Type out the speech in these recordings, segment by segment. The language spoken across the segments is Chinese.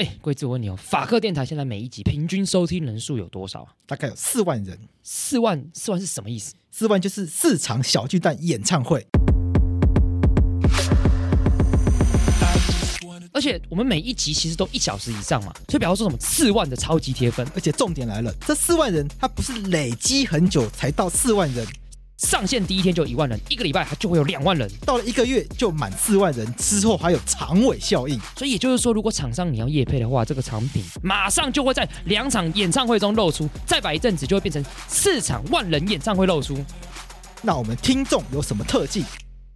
哎，贵子，我问你哦，法克电台现在每一集平均收听人数有多少啊？大概有四万人。四万，四万是什么意思？四万就是四场小巨蛋演唱会。而且我们每一集其实都一小时以上嘛，所以表示说什么四万的超级贴分。而且重点来了，这四万人他不是累积很久才到四万人。上线第一天就一万人，一个礼拜它就会有两万人，到了一个月就满四万人，之后还有长尾效应。所以也就是说，如果厂商你要夜配的话，这个产品马上就会在两场演唱会中露出，再摆一阵子就会变成四场万人演唱会露出。那我们听众有什么特技？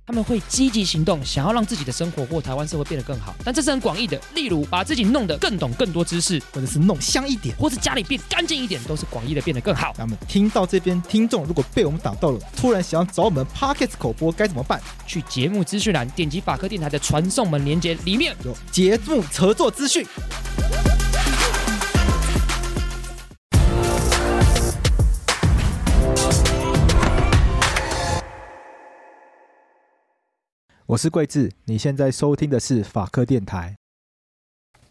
他们会积极行动，想要让自己的生活或台湾社会变得更好，但这是很广义的。例如，把自己弄得更懂更多知识，或者是弄香一点，或者家里变干净一点，都是广义的变得更好。那么，听到这边，听众如果被我们打到了，突然想要找我们 p o c k e t 口播，该怎么办？去节目资讯栏点击法科电台的传送门连接，里面有节目合作资讯。我是桂智，你现在收听的是法科电台。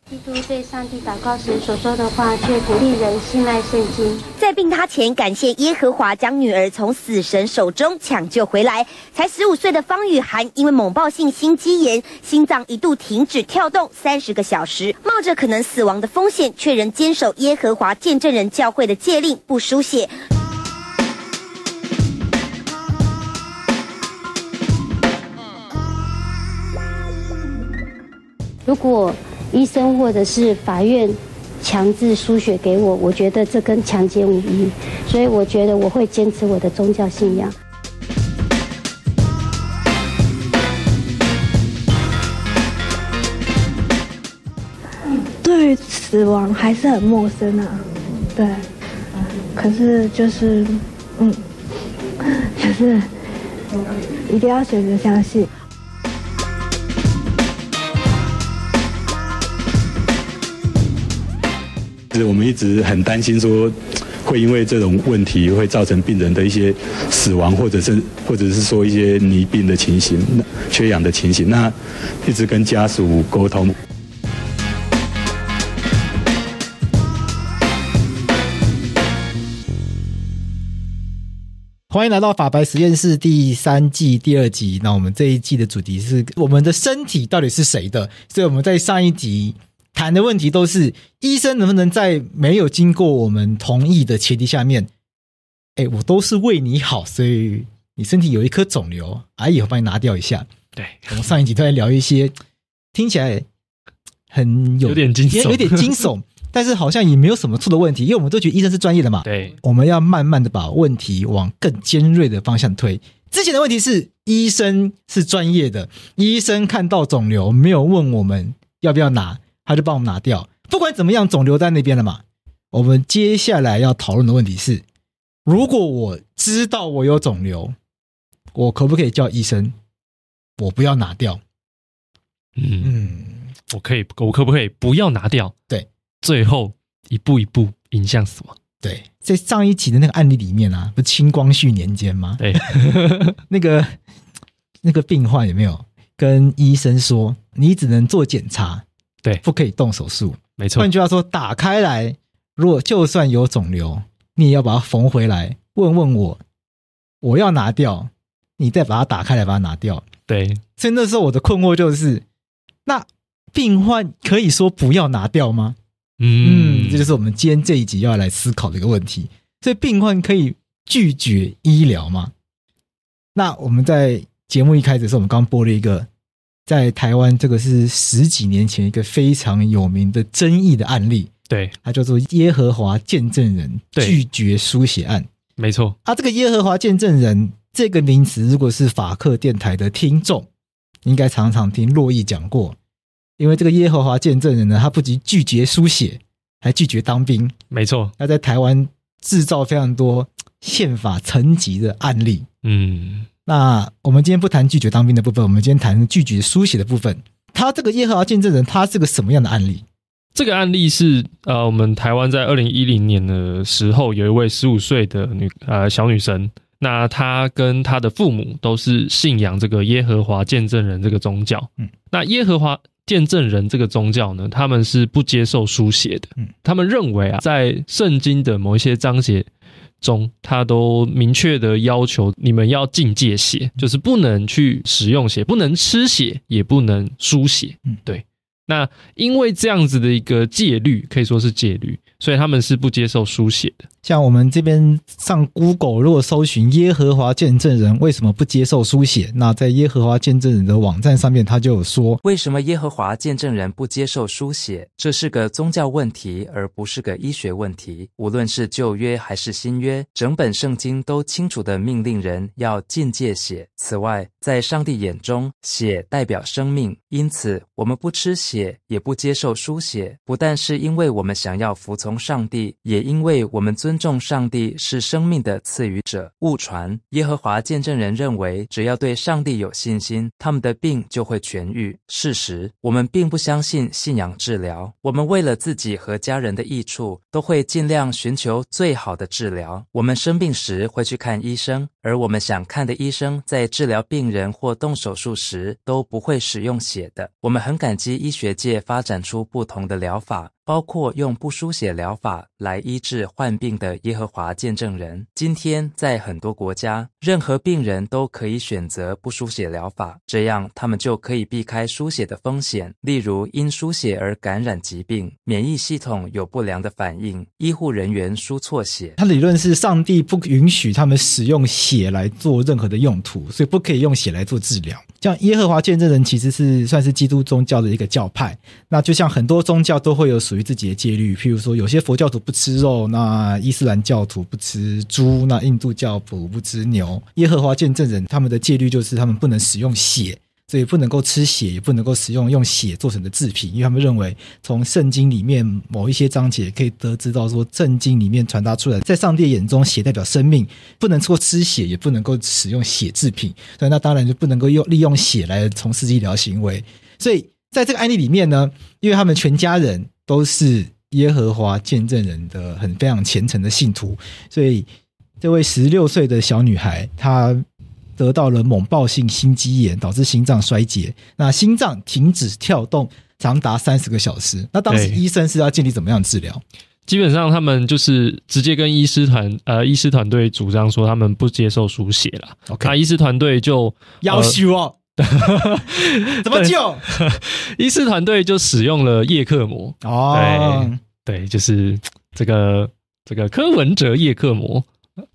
基督对上帝祷告时所说的话，却鼓励人信赖圣经。在病榻前，感谢耶和华将女儿从死神手中抢救回来。才十五岁的方雨涵，因为猛爆性心肌炎，心脏一度停止跳动三十个小时，冒着可能死亡的风险，却仍坚守耶和华见证人教会的戒令，不输血。如果医生或者是法院强制输血给我，我觉得这跟强奸无异，所以我觉得我会坚持我的宗教信仰。对死亡还是很陌生啊，对，可是就是，嗯，就是一定要选择相信。我们一直很担心，说会因为这种问题会造成病人的一些死亡，或者是或者是说一些溺病的情形、缺氧的情形。那一直跟家属沟通。欢迎来到法白实验室第三季第二集。那我们这一季的主题是我们的身体到底是谁的？所以我们在上一集。谈的问题都是医生能不能在没有经过我们同意的前提下面，哎，我都是为你好，所以你身体有一颗肿瘤，哎，以后帮你拿掉一下。对，我们上一集都在聊一些听起来很有，有点惊悚，有点惊悚，但是好像也没有什么错的问题，因为我们都觉得医生是专业的嘛。对，我们要慢慢的把问题往更尖锐的方向推。之前的问题是医生是专业的，医生看到肿瘤没有问我们要不要拿。他就帮我们拿掉，不管怎么样，肿瘤在那边了嘛。我们接下来要讨论的问题是：如果我知道我有肿瘤，我可不可以叫医生，我不要拿掉？嗯嗯，我可以，我可不可以不要拿掉？对，最后一步一步迎向死亡。对，在上一集的那个案例里面啊，不是清光绪年间吗？对，那个那个病患有没有跟医生说，你只能做检查？对，不可以动手术，没错。换句话说，打开来，如果就算有肿瘤，你也要把它缝回来。问问我，我要拿掉，你再把它打开来，把它拿掉。对。所以那时候我的困惑就是，那病患可以说不要拿掉吗？嗯，嗯，这就是我们今天这一集要来思考的一个问题。所以病患可以拒绝医疗吗？那我们在节目一开始的时候，我们刚播了一个。在台湾，这个是十几年前一个非常有名的争议的案例，对，它叫做耶和华见证人拒绝书写案，没错。啊，这个耶和华见证人这个名词，如果是法克电台的听众，应该常常听洛毅讲过，因为这个耶和华见证人呢，他不仅拒绝书写，还拒绝当兵，没错。他在台湾制造非常多宪法层级的案例，嗯。那我们今天不谈拒绝当兵的部分，我们今天谈拒绝书写的部分。他这个耶和华见证人，他是个什么样的案例？这个案例是呃，我们台湾在二零一零年的时候，有一位十五岁的女呃小女生，那她跟她的父母都是信仰这个耶和华见证人这个宗教。嗯，那耶和华见证人这个宗教呢，他们是不接受书写的。嗯，他们认为啊，在圣经的某一些章节中，他都明确的要求你们要禁戒血，就是不能去使用血，不能吃血，也不能输血。嗯，对。那因为这样子的一个戒律，可以说是戒律，所以他们是不接受书写的。像我们这边上 Google，如果搜寻耶和华见证人为什么不接受书写，那在耶和华见证人的网站上面，他就有说，为什么耶和华见证人不接受书写？这是个宗教问题，而不是个医学问题。无论是旧约还是新约，整本圣经都清楚的命令人要禁戒血。此外，在上帝眼中，血代表生命，因此我们不吃血，也不接受书写，不但是因为我们想要服从上帝，也因为我们尊。尊重上帝是生命的赐予者。误传耶和华见证人认为，只要对上帝有信心，他们的病就会痊愈。事实，我们并不相信信仰治疗。我们为了自己和家人的益处，都会尽量寻求最好的治疗。我们生病时会去看医生，而我们想看的医生在治疗病人或动手术时都不会使用血的。我们很感激医学界发展出不同的疗法。包括用不书写疗法来医治患病的耶和华见证人。今天在很多国家，任何病人都可以选择不书写疗法，这样他们就可以避开书写的风险，例如因书写而感染疾病、免疫系统有不良的反应、医护人员输错血。他理论是上帝不允许他们使用血来做任何的用途，所以不可以用血来做治疗。像耶和华见证人其实是算是基督宗教的一个教派，那就像很多宗教都会有。属于自己的戒律，譬如说，有些佛教徒不吃肉，那伊斯兰教徒不吃猪，那印度教徒不吃牛。耶和华见证人他们的戒律就是他们不能使用血，所以不能够吃血，也不能够使用用血做成的制品，因为他们认为从圣经里面某一些章节可以得知到说，圣经里面传达出来，在上帝眼中血代表生命，不能够吃血，也不能够使用血制品，所以那当然就不能够用利用血来从事医疗行为。所以在这个案例里面呢，因为他们全家人。都是耶和华见证人的很非常虔诚的信徒，所以这位十六岁的小女孩她得到了猛暴性心肌炎，导致心脏衰竭，那心脏停止跳动长达三十个小时。那当时医生是要建立怎么样治疗？基本上他们就是直接跟医师团呃医师团队主张说他们不接受输血了。OK，那医师团队就要求哦。怎么救？医师团队就使用了叶克膜哦，对对，就是这个这个柯文哲叶克膜。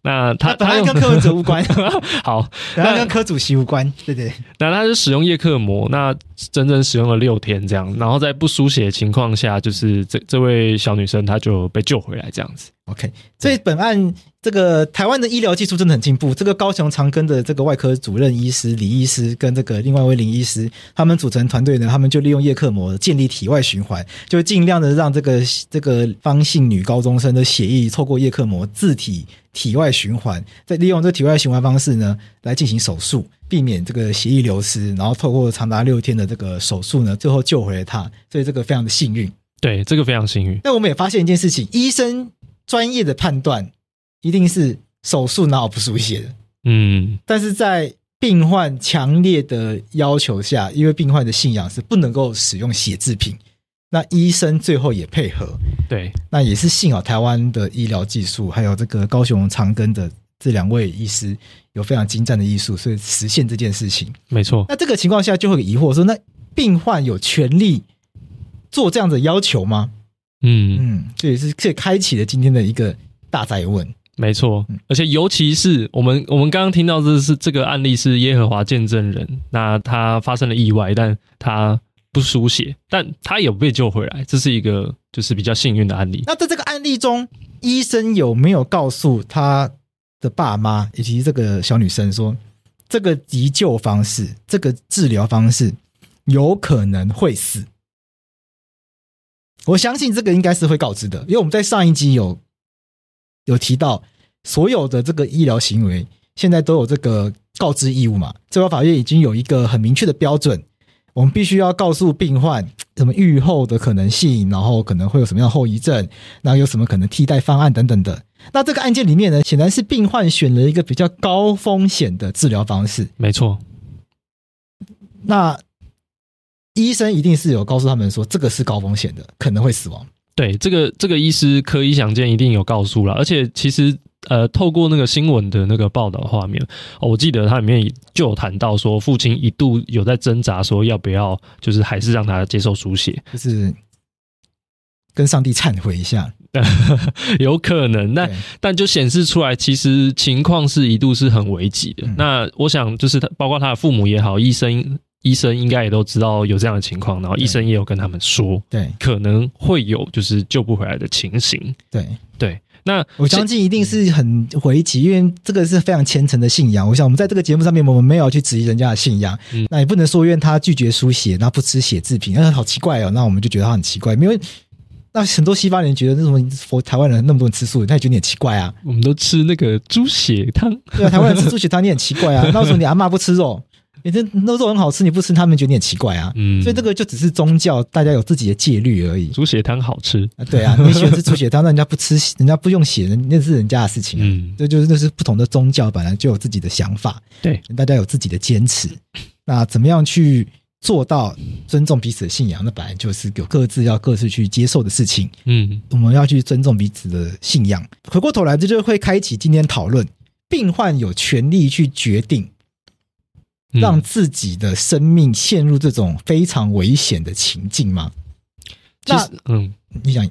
那他他跟柯文哲无关，好，他跟柯主席无关，对对。那他是使用叶克膜，那整整使用了六天这样，然后在不输血的情况下，就是这这位小女生她就被救回来这样子。OK，所以本案这个台湾的医疗技术真的很进步。这个高雄长庚的这个外科主任医师李医师跟这个另外一位林医师，他们组成团队呢，他们就利用叶克膜建立体外循环，就尽量的让这个这个方姓女高中生的血液透过叶克膜自体体外循环，再利用这体外循环方式呢来进行手术，避免这个血液流失，然后透过长达六天的这个手术呢，最后救回了他。所以这个非常的幸运。对，这个非常幸运。那我们也发现一件事情，医生。专业的判断一定是手术哪有不输血的，嗯，但是在病患强烈的要求下，因为病患的信仰是不能够使用血制品，那医生最后也配合，对，那也是幸好台湾的医疗技术，还有这个高雄长庚的这两位医师有非常精湛的医术，所以实现这件事情，没错。那这个情况下就会有疑惑说，那病患有权利做这样的要求吗？嗯嗯，这也是这开启了今天的一个大灾问。没错，而且尤其是我们我们刚刚听到这是这个案例是耶和华见证人，那他发生了意外，但他不输血，但他有被救回来，这是一个就是比较幸运的案例。那在这个案例中，医生有没有告诉他的爸妈以及这个小女生说，这个急救方式、这个治疗方式有可能会死？我相信这个应该是会告知的，因为我们在上一集有有提到，所有的这个医疗行为现在都有这个告知义务嘛。最高法院已经有一个很明确的标准，我们必须要告诉病患什么预后的可能性，然后可能会有什么样的后遗症，然后有什么可能替代方案等等的。那这个案件里面呢，显然是病患选了一个比较高风险的治疗方式。没错。那。医生一定是有告诉他们说，这个是高风险的，可能会死亡。对，这个这个医师科医详见一定有告诉了，而且其实呃，透过那个新闻的那个报道画面，哦，我记得它里面就有谈到说，父亲一度有在挣扎，说要不要就是还是让他接受输血，就是跟上帝忏悔一下，有可能。那但就显示出来，其实情况是一度是很危急的。嗯、那我想就是他，包括他的父母也好，医生。医生应该也都知道有这样的情况，然后医生也有跟他们说，对，可能会有就是救不回来的情形。对对，那我相信一定是很回击，因为这个是非常虔诚的信仰。我想我们在这个节目上面，我们没有去质疑人家的信仰，嗯、那也不能说因为他拒绝书写，那不吃血制品，那好奇怪哦。那我们就觉得他很奇怪，因为那很多西方人觉得，那什么佛台湾人那么多人吃素，他也觉得你很奇怪啊。我们都吃那个猪血汤，对啊，台湾人吃猪血汤，你很奇怪啊。那为什么你阿嬷不吃肉？你这那肉很好吃，你不吃，他们觉得你很奇怪啊。嗯，所以这个就只是宗教，大家有自己的戒律而已。猪血汤好吃啊？对啊，你喜欢吃猪血汤，那人家不吃，人家不用血，那是人家的事情。嗯，这就是那是不同的宗教本来就有自己的想法，对，大家有自己的坚持。那怎么样去做到尊重彼此的信仰？那本来就是有各自要各自去接受的事情。嗯，我们要去尊重彼此的信仰。回过头来，这就会开启今天讨论：病患有权利去决定。让自己的生命陷入这种非常危险的情境吗？其实，嗯，你想，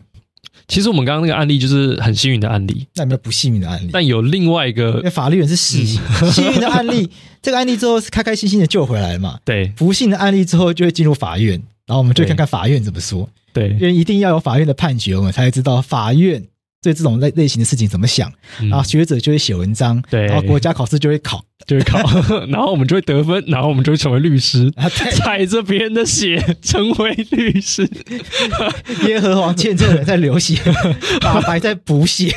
其实我们刚刚那个案例就是很幸运的案例。那有没有不幸运的案例？但有另外一个，因为法律人是死刑，嗯、幸运的案例，这个案例之后是开开心心的救回来嘛？对，不幸的案例之后就会进入法院，然后我们就看看法院怎么说。对，因为一定要有法院的判决，我们才会知道法院。对这种类类型的事情怎么想？然后学者就会写文章，对，然后国家考试就会考，就会考，然后我们就会得分，然后我们就会成为律师，踩着别人的血成为律师。耶和华见证人在流血，大白在补血。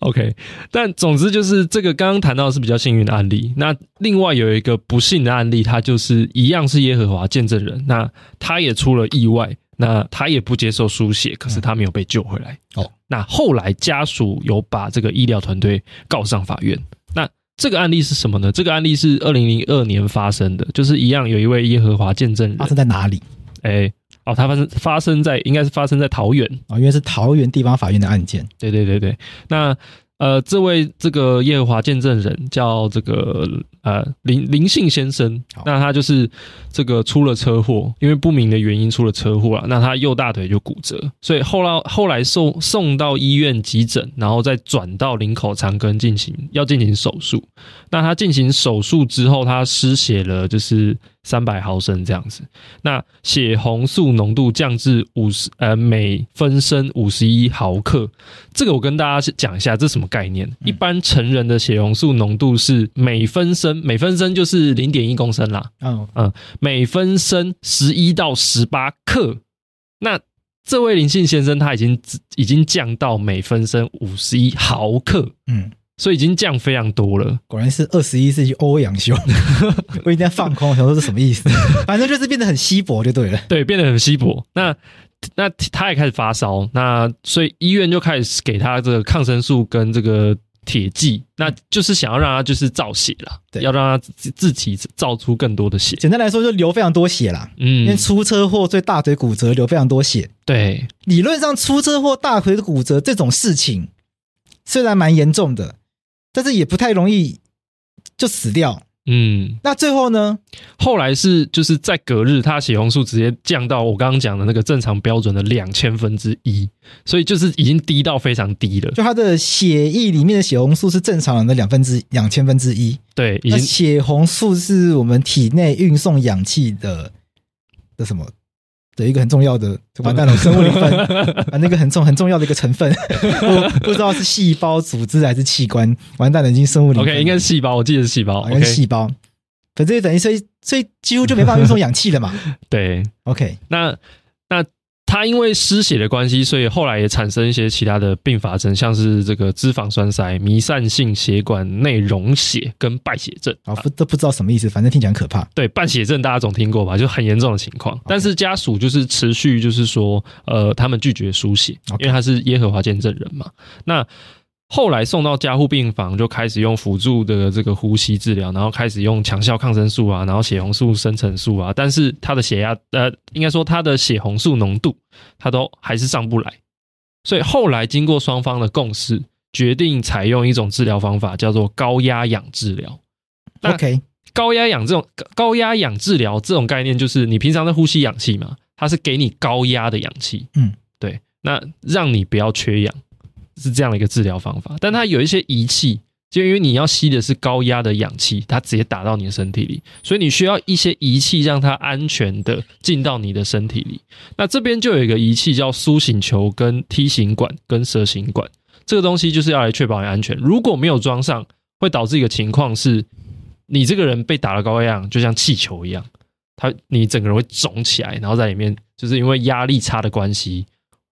OK，但总之就是这个刚刚谈到的是比较幸运的案例。那另外有一个不幸的案例，他就是一样是耶和华见证人，那他也出了意外。那他也不接受输血，可是他没有被救回来。哦，那后来家属有把这个医疗团队告上法院。那这个案例是什么呢？这个案例是二零零二年发生的，就是一样有一位耶和华见证人。发生在哪里？哎，哦，他发生发生在应该是发生在桃园啊，因为是桃园地方法院的案件。对对对对，那。呃，这位这个耶和华见证人叫这个呃林林姓先生，那他就是这个出了车祸，因为不明的原因出了车祸了，那他右大腿就骨折，所以后来后来送送到医院急诊，然后再转到林口长庚进行要进行手术。那他进行手术之后，他失血了，就是。三百毫升这样子，那血红素浓度降至五十呃每分升五十一毫克，这个我跟大家讲一下，这是什么概念？一般成人的血红素浓度是每分升，每分升就是零点一公升啦。嗯嗯，每分升十一到十八克。那这位林信先生他已经已经降到每分升五十一毫克。嗯。所以已经降非常多了，果然是二十一世纪欧阳修。我一定要放空，想说是什么意思？反正就是变得很稀薄就对了。对，变得很稀薄。那那他也开始发烧，那所以医院就开始给他这个抗生素跟这个铁剂，那就是想要让他就是造血了，对，要让他自自己造出更多的血。简单来说，就流非常多血啦。嗯，因为出车祸所以大腿骨折，流非常多血。对，理论上出车祸大腿骨折这种事情虽然蛮严重的。但是也不太容易就死掉，嗯，那最后呢？后来是就是在隔日，他血红素直接降到我刚刚讲的那个正常标准的两千分之一，所以就是已经低到非常低了。就他的血液里面的血红素是正常人的两分之两千分之一，对，已经血红素是我们体内运送氧气的的什么？的一个很重要的完蛋了，生物里分啊，那个很重很重要的一个成分，不不知道是细胞、组织还是器官，完蛋了，已经生物里 OK，应该是细胞，我记得是细胞，应该是细胞，反正等于所以所以几乎就没办法运送氧气了嘛。对，OK，那那。他因为失血的关系，所以后来也产生一些其他的并发症，像是这个脂肪栓塞、弥散性血管内溶血跟败血症。啊，都不知道什么意思，反正听起来很可怕。对，败血症大家总听过吧？就很严重的情况。但是家属就是持续就是说，呃，他们拒绝输血因为他是耶和华见证人嘛。那后来送到加护病房，就开始用辅助的这个呼吸治疗，然后开始用强效抗生素啊，然后血红素生成素啊，但是他的血压，呃，应该说他的血红素浓度，他都还是上不来。所以后来经过双方的共识，决定采用一种治疗方法，叫做高压氧治疗。OK，高压氧这种高压氧治疗这种概念，就是你平常在呼吸氧气嘛，它是给你高压的氧气，嗯，对，那让你不要缺氧。是这样的一个治疗方法，但它有一些仪器，就因为你要吸的是高压的氧气，它直接打到你的身体里，所以你需要一些仪器让它安全的进到你的身体里。那这边就有一个仪器叫苏醒球、跟 T 型管、跟蛇形管，这个东西就是要来确保你安全。如果没有装上，会导致一个情况是，你这个人被打了高压氧，就像气球一样，它你整个人会肿起来，然后在里面就是因为压力差的关系。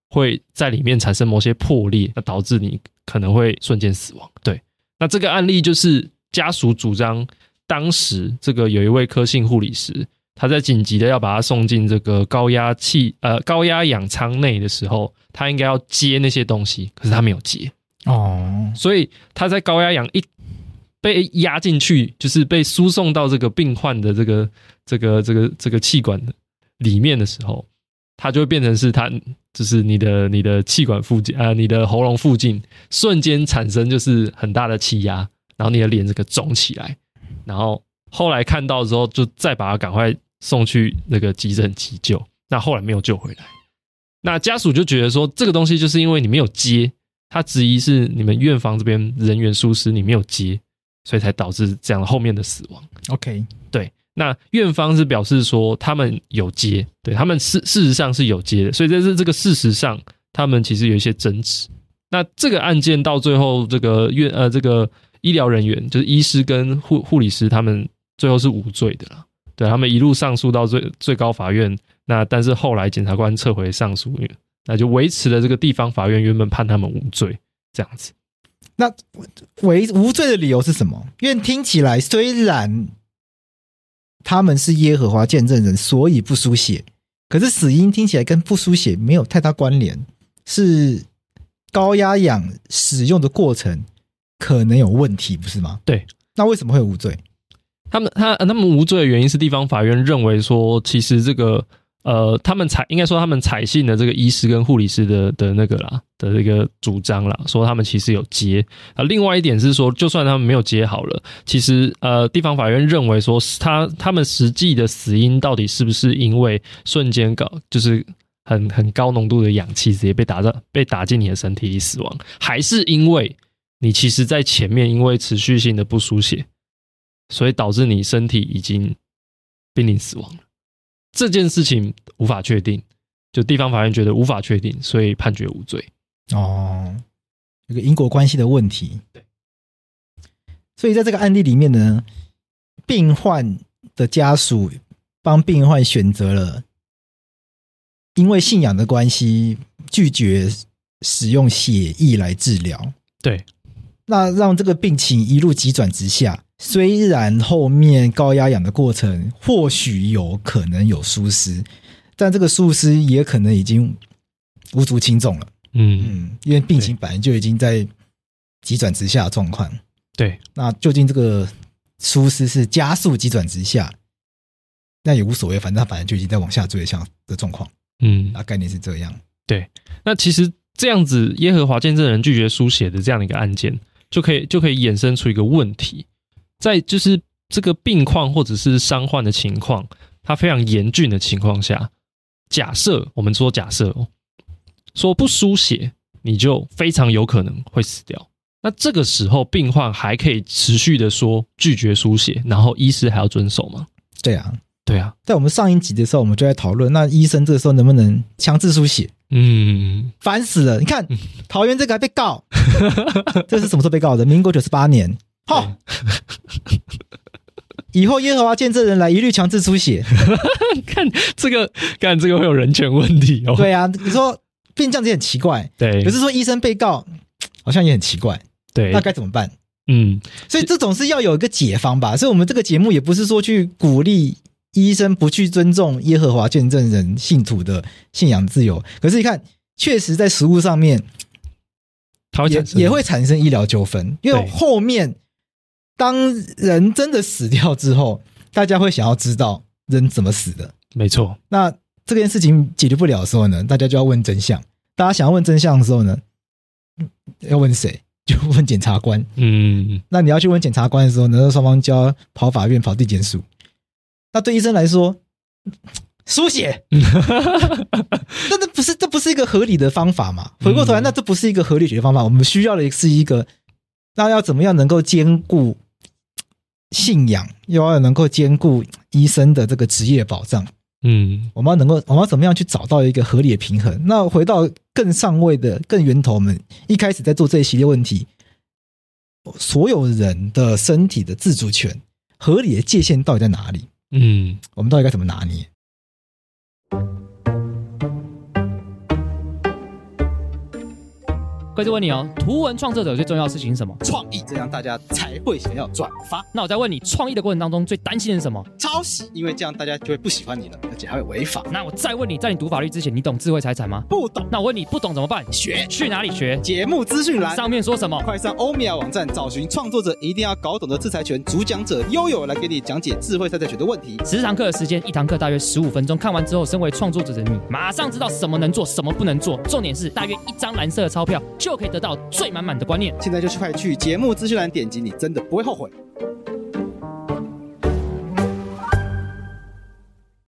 会在里面产生某些破裂，那导致你可能会瞬间死亡。对，那这个案例就是家属主张，当时这个有一位科姓护理师，他在紧急的要把他送进这个高压气呃高压氧舱内的时候，他应该要接那些东西，可是他没有接哦，所以他在高压氧一被压进去，就是被输送到这个病患的这个这个这个这个气管里面的时候。他就会变成是它，就是你的你的气管附近啊、呃，你的喉咙附近瞬间产生就是很大的气压，然后你的脸这个肿起来，然后后来看到之后就再把它赶快送去那个急诊急救，那后来没有救回来，那家属就觉得说这个东西就是因为你没有接，他质疑是你们院方这边人员疏失，你没有接，所以才导致这样后面的死亡。OK，对。那院方是表示说他们有接，对他们事事实上是有接的，所以在这这个事实上他们其实有一些争执。那这个案件到最后，这个院呃这个医疗人员就是医师跟护护理师，他们最后是无罪的啦。对他们一路上诉到最最高法院，那但是后来检察官撤回上诉，那就维持了这个地方法院原本判他们无罪这样子。那为无罪的理由是什么？因为听起来虽然。他们是耶和华见证人，所以不输血。可是死因听起来跟不输血没有太大关联，是高压氧使用的过程可能有问题，不是吗？对，那为什么会无罪？他们他他们无罪的原因是地方法院认为说，其实这个。呃，他们采应该说他们采信了这个医师跟护理师的的那个啦的这个主张啦，说他们其实有接啊。另外一点是说，就算他们没有接好了，其实呃，地方法院认为说他他们实际的死因到底是不是因为瞬间搞就是很很高浓度的氧气直接被打到被打进你的身体里死亡，还是因为你其实在前面因为持续性的不输血，所以导致你身体已经濒临死亡了。这件事情无法确定，就地方法院觉得无法确定，所以判决无罪。哦，这个因果关系的问题。对，所以在这个案例里面呢，病患的家属帮病患选择了，因为信仰的关系拒绝使用血液来治疗。对，那让这个病情一路急转直下。虽然后面高压氧的过程或许有可能有疏失，但这个疏失也可能已经无足轻重了。嗯嗯，因为病情本来就已经在急转直下的状况。对，那究竟这个疏失是加速急转直下，那也无所谓，反正他本来就已经在往下坠下的状况。嗯，那概念是这样。对，那其实这样子，耶和华见证人拒绝书写的这样的一个案件，就可以就可以衍生出一个问题。在就是这个病况或者是伤患的情况，它非常严峻的情况下，假设我们说假设哦，说不输血，你就非常有可能会死掉。那这个时候，病患还可以持续的说拒绝输血，然后医师还要遵守吗？对啊，对啊。在我们上一集的时候，我们就在讨论，那医生这个时候能不能强制输血？嗯，烦死了！你看桃园这个还被告，这是什么时候被告的？民国九十八年。好，以后耶和华见证人来一律强制出血。看这个，看这个会有人权问题哦。对啊，你说变这样子也很奇怪。对，可是说医生被告好像也很奇怪。对，那该怎么办？嗯，所以这种是要有一个解方吧。所以我们这个节目也不是说去鼓励医生不去尊重耶和华见证人信徒的信仰自由。可是你看，确实在实物上面。也也会产生医疗纠纷，因为后面当人真的死掉之后，大家会想要知道人怎么死的。没错，那这件事情解决不了的时候呢，大家就要问真相。大家想要问真相的时候呢，要问谁？就问检察官。嗯，那你要去问检察官的时候呢，那双方就要跑法院、跑地检署。那对医生来说，输血，那这不是这不是一个合理的方法嘛？回过头来，那这不是一个合理解决方法。我们需要的是一个，那要怎么样能够兼顾信仰，又要能够兼顾医生的这个职业保障？嗯，我们要能够，我们要怎么样去找到一个合理的平衡？那回到更上位的、更源头，我们一开始在做这一系列问题，所有人的身体的自主权合理的界限到底在哪里？嗯，我们到底该怎么拿捏？各位问你哦，图文创作者最重要的事情是什么？创意，这样大家才会想要转发。那我再问你，创意的过程当中最担心的是什么？抄袭，因为这样大家就会不喜欢你了，而且还会违法。那我再问你，在你读法律之前，你懂智慧财产吗？不懂。那我问你，不懂怎么办？学，去哪里学？节目资讯栏上面说什么？快上欧米亚网站找寻创作者一定要搞懂的制裁权主讲者悠悠来给你讲解智慧财产权的问题。十堂课的时间，一堂课大约十五分钟，看完之后，身为创作者的你，马上知道什么能做，什么不能做。重点是，大约一张蓝色的钞票就可以得到最满满的观念。现在就去快去节目资讯栏点击，你真的不会后悔。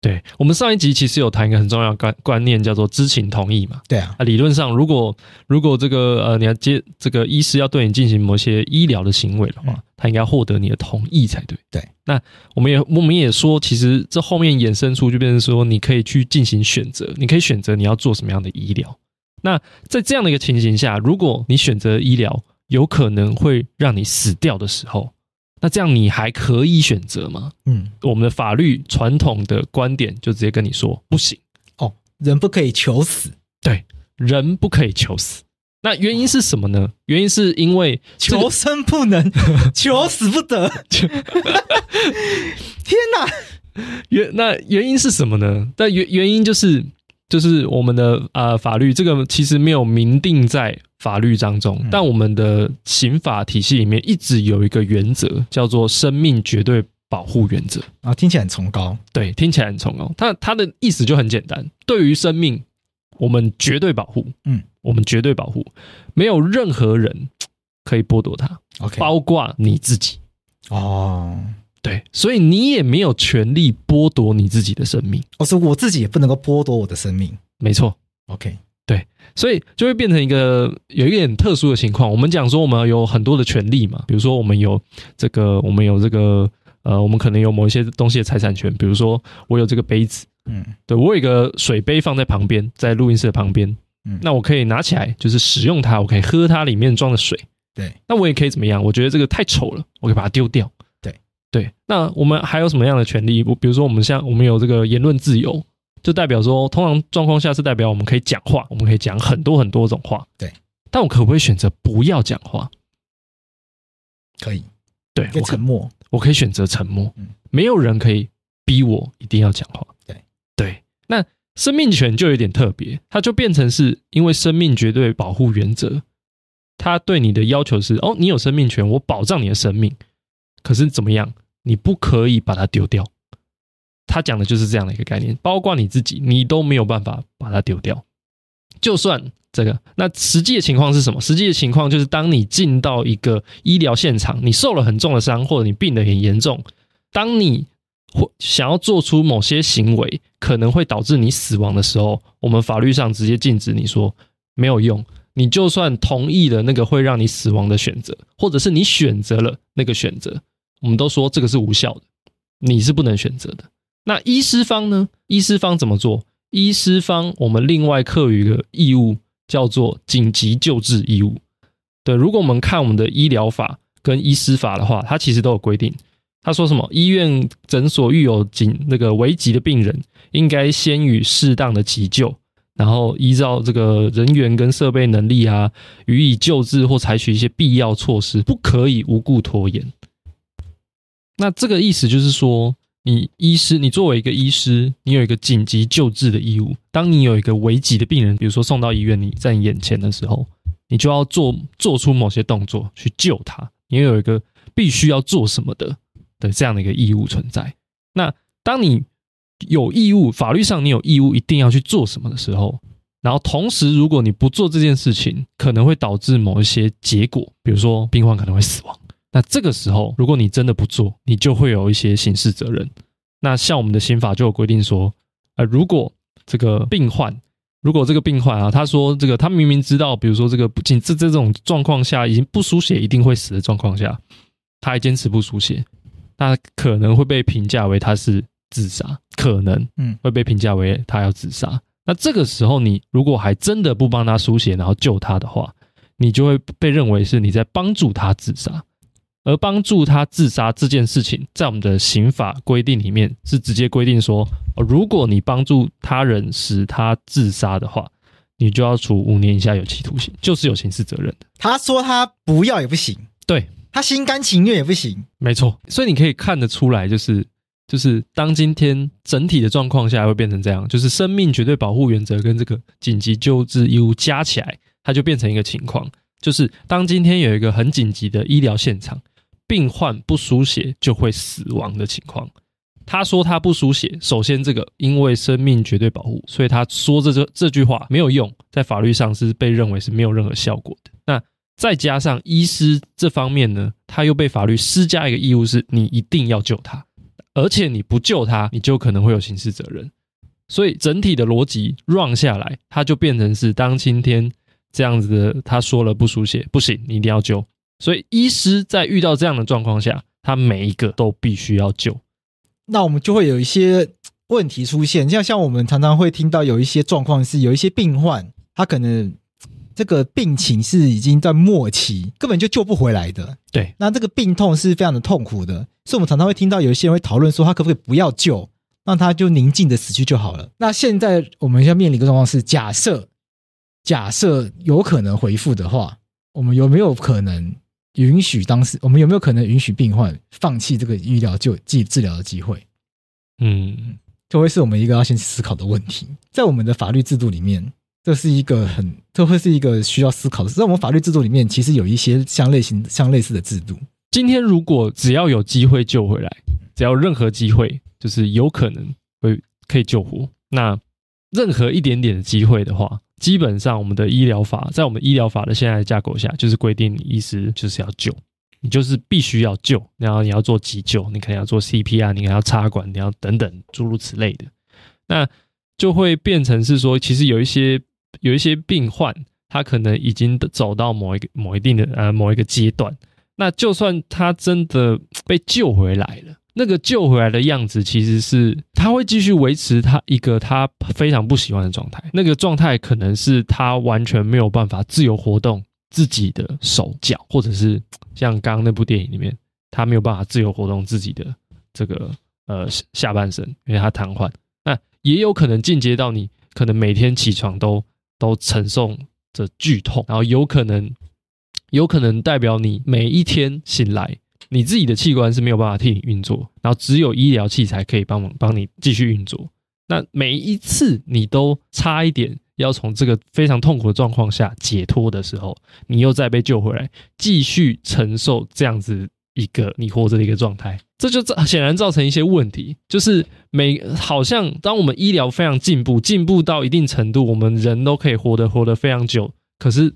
对，我们上一集其实有谈一个很重要的观观念，叫做知情同意嘛。对啊，啊，理论上，如果如果这个呃，你要接这个医师要对你进行某些医疗的行为的话，嗯、他应该获得你的同意才对。对，那我们也我们也说，其实这后面衍生出就变成说，你可以去进行选择，你可以选择你要做什么样的医疗。那在这样的一个情形下，如果你选择医疗有可能会让你死掉的时候，那这样你还可以选择吗？嗯，我们的法律传统的观点就直接跟你说不行哦，人不可以求死，对，人不可以求死。那原因是什么呢？原因是因为、这个、求生不能，求死不得。天哪！原那原因是什么呢？但原原因就是。就是我们的呃法律，这个其实没有明定在法律当中，但我们的刑法体系里面一直有一个原则，叫做生命绝对保护原则啊，听起来很崇高。对，听起来很崇高。它它的意思就很简单，对于生命，我们绝对保护。嗯，我们绝对保护，没有任何人可以剥夺它。OK，包括你自己。哦。对，所以你也没有权利剥夺你自己的生命。哦，所以我自己也不能够剥夺我的生命。没错，OK，对，所以就会变成一个有一点特殊的情况。我们讲说我们有很多的权利嘛，比如说我们有这个，我们有这个，呃，我们可能有某一些东西的财产权，比如说我有这个杯子，嗯，对，我有一个水杯放在旁边，在录音室的旁边，嗯，那我可以拿起来，就是使用它，我可以喝它里面装的水。对，那我也可以怎么样？我觉得这个太丑了，我可以把它丢掉。对，那我们还有什么样的权利？比如说，我们像我们有这个言论自由，就代表说，通常状况下是代表我们可以讲话，我们可以讲很多很多种话。对，但我可不可以选择不要讲话？可以。对，我沉默，我可以选择沉默。嗯，没有人可以逼我一定要讲话。对，对。那生命权就有点特别，它就变成是因为生命绝对保护原则，它对你的要求是：哦，你有生命权，我保障你的生命。可是怎么样？你不可以把它丢掉，他讲的就是这样的一个概念，包括你自己，你都没有办法把它丢掉。就算这个，那实际的情况是什么？实际的情况就是，当你进到一个医疗现场，你受了很重的伤，或者你病得很严重，当你或想要做出某些行为，可能会导致你死亡的时候，我们法律上直接禁止你说没有用。你就算同意了那个会让你死亡的选择，或者是你选择了那个选择。我们都说这个是无效的，你是不能选择的。那医师方呢？医师方怎么做？医师方我们另外课予的义务，叫做紧急救治义务。对，如果我们看我们的医疗法跟医师法的话，它其实都有规定。他说什么？医院诊所遇有紧那个危急的病人，应该先予适当的急救，然后依照这个人员跟设备能力啊，予以救治或采取一些必要措施，不可以无故拖延。那这个意思就是说，你医师，你作为一个医师，你有一个紧急救治的义务。当你有一个危急的病人，比如说送到医院，你在你眼前的时候，你就要做做出某些动作去救他，你有一个必须要做什么的的这样的一个义务存在。那当你有义务，法律上你有义务一定要去做什么的时候，然后同时如果你不做这件事情，可能会导致某一些结果，比如说病患可能会死亡。那这个时候，如果你真的不做，你就会有一些刑事责任。那像我们的刑法就有规定说，呃，如果这个病患，如果这个病患啊，他说这个他明明知道，比如说这个不仅这这种状况下已经不输血一定会死的状况下，他还坚持不输血，那可能会被评价为他是自杀，可能嗯会被评价为他要自杀。那这个时候，你如果还真的不帮他输血，然后救他的话，你就会被认为是你在帮助他自杀。而帮助他自杀这件事情，在我们的刑法规定里面是直接规定说，如果你帮助他人使他自杀的话，你就要处五年以下有期徒刑，就是有刑事责任的。他说他不要也不行，对，他心甘情愿也不行，没错。所以你可以看得出来，就是就是当今天整体的状况下会变成这样，就是生命绝对保护原则跟这个紧急救治义务加起来，它就变成一个情况，就是当今天有一个很紧急的医疗现场。病患不输血就会死亡的情况，他说他不输血，首先这个因为生命绝对保护，所以他说这这这句话没有用，在法律上是被认为是没有任何效果的。那再加上医师这方面呢，他又被法律施加一个义务，是你一定要救他，而且你不救他，你就可能会有刑事责任。所以整体的逻辑 run 下来，他就变成是当今天这样子的，他说了不输血不行，你一定要救。所以，医师在遇到这样的状况下，他每一个都必须要救。那我们就会有一些 问题出现，像像我们常常会听到有一些状况是，有一些病患他可能 这个病情是已经在末期，根本就救不回来的。对，那这个病痛是非常的痛苦的，所以我们常常会听到有一些人会讨论说，他可不可以不要救，让他就宁静的死去就好了。那现在我们要面临一个状况是，假设假设有可能回复的话，我们有没有可能？允许当时，我们有没有可能允许病患放弃这个医疗救治治疗的机会？嗯，这会是我们一个要先思考的问题。在我们的法律制度里面，这是一个很，这会是一个需要思考的。在我们法律制度里面，其实有一些相类型、相类似的制度。今天如果只要有机会救回来，只要任何机会，就是有可能会可以救活，那任何一点点的机会的话。基本上，我们的医疗法在我们医疗法的现在的架构下，就是规定你医师就是要救，你就是必须要救，然后你要做急救，你可能要做 CPR，你可能要插管，你要等等诸如此类的，那就会变成是说，其实有一些有一些病患，他可能已经走到某一个某一定的呃某一个阶段，那就算他真的被救回来了。那个救回来的样子，其实是他会继续维持他一个他非常不喜欢的状态。那个状态可能是他完全没有办法自由活动自己的手脚，或者是像刚刚那部电影里面，他没有办法自由活动自己的这个呃下半身，因为他瘫痪。那也有可能进阶到你可能每天起床都都承受着剧痛，然后有可能有可能代表你每一天醒来。你自己的器官是没有办法替你运作，然后只有医疗器材可以帮忙帮你继续运作。那每一次你都差一点要从这个非常痛苦的状况下解脱的时候，你又再被救回来，继续承受这样子一个你活着的一个状态，这就造显然造成一些问题。就是每好像当我们医疗非常进步，进步到一定程度，我们人都可以活得活得非常久，可是。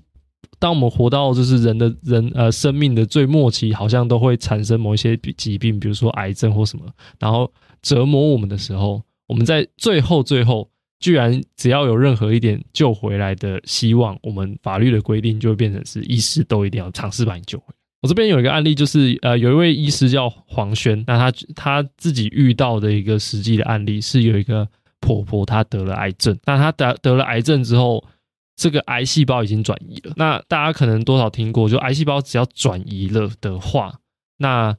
当我们活到就是人的人呃生命的最末期，好像都会产生某一些疾病，比如说癌症或什么，然后折磨我们的时候，我们在最后最后，居然只要有任何一点救回来的希望，我们法律的规定就会变成是医师都一定要尝试把你救回来。我这边有一个案例，就是呃有一位医师叫黄轩，那他他自己遇到的一个实际的案例是有一个婆婆她得了癌症，那她得得了癌症之后。这个癌细胞已经转移了。那大家可能多少听过，就癌细胞只要转移了的话，那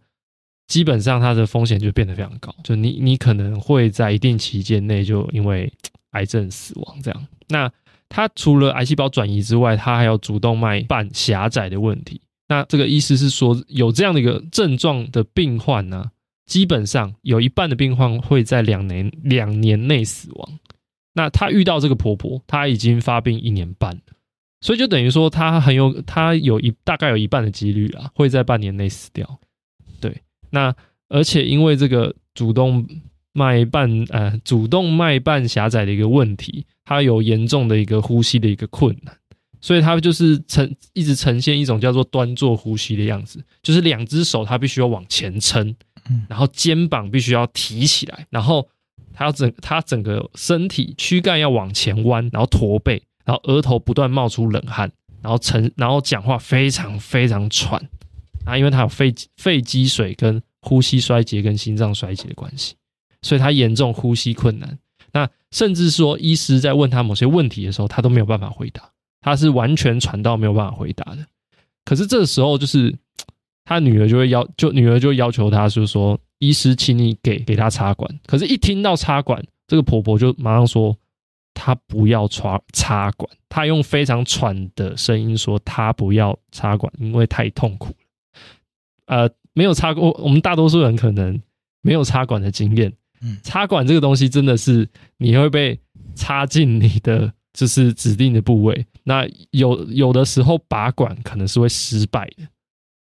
基本上它的风险就变得非常高。就你你可能会在一定期间内就因为癌症死亡这样。那它除了癌细胞转移之外，它还有主动脉瓣狭窄的问题。那这个意思是说，有这样的一个症状的病患呢，基本上有一半的病患会在两年两年内死亡。那她遇到这个婆婆，她已经发病一年半了，所以就等于说她很有她有一大概有一半的几率啊会在半年内死掉。对，那而且因为这个主动脉瓣呃主动脉瓣狭窄的一个问题，她有严重的一个呼吸的一个困难。所以他就是呈一直呈现一种叫做端坐呼吸的样子，就是两只手他必须要往前撑，然后肩膀必须要提起来，然后他要整他整个身体躯干要往前弯，然后驼背，然后额头不断冒出冷汗，然后成然后讲话非常非常喘啊，因为他有肺肺积水跟呼吸衰竭跟心脏衰竭的关系，所以他严重呼吸困难。那甚至说医师在问他某些问题的时候，他都没有办法回答。他是完全喘到没有办法回答的，可是这个时候就是他女儿就会要，就女儿就要求他，就是说，医师，请你给给他插管。可是，一听到插管，这个婆婆就马上说，她不要插插管。她用非常喘的声音说，她不要插管，因为太痛苦了。呃，没有插过，我们大多数人可能没有插管的经验。嗯，插管这个东西真的是你会被插进你的。就是指定的部位，那有有的时候拔管可能是会失败的，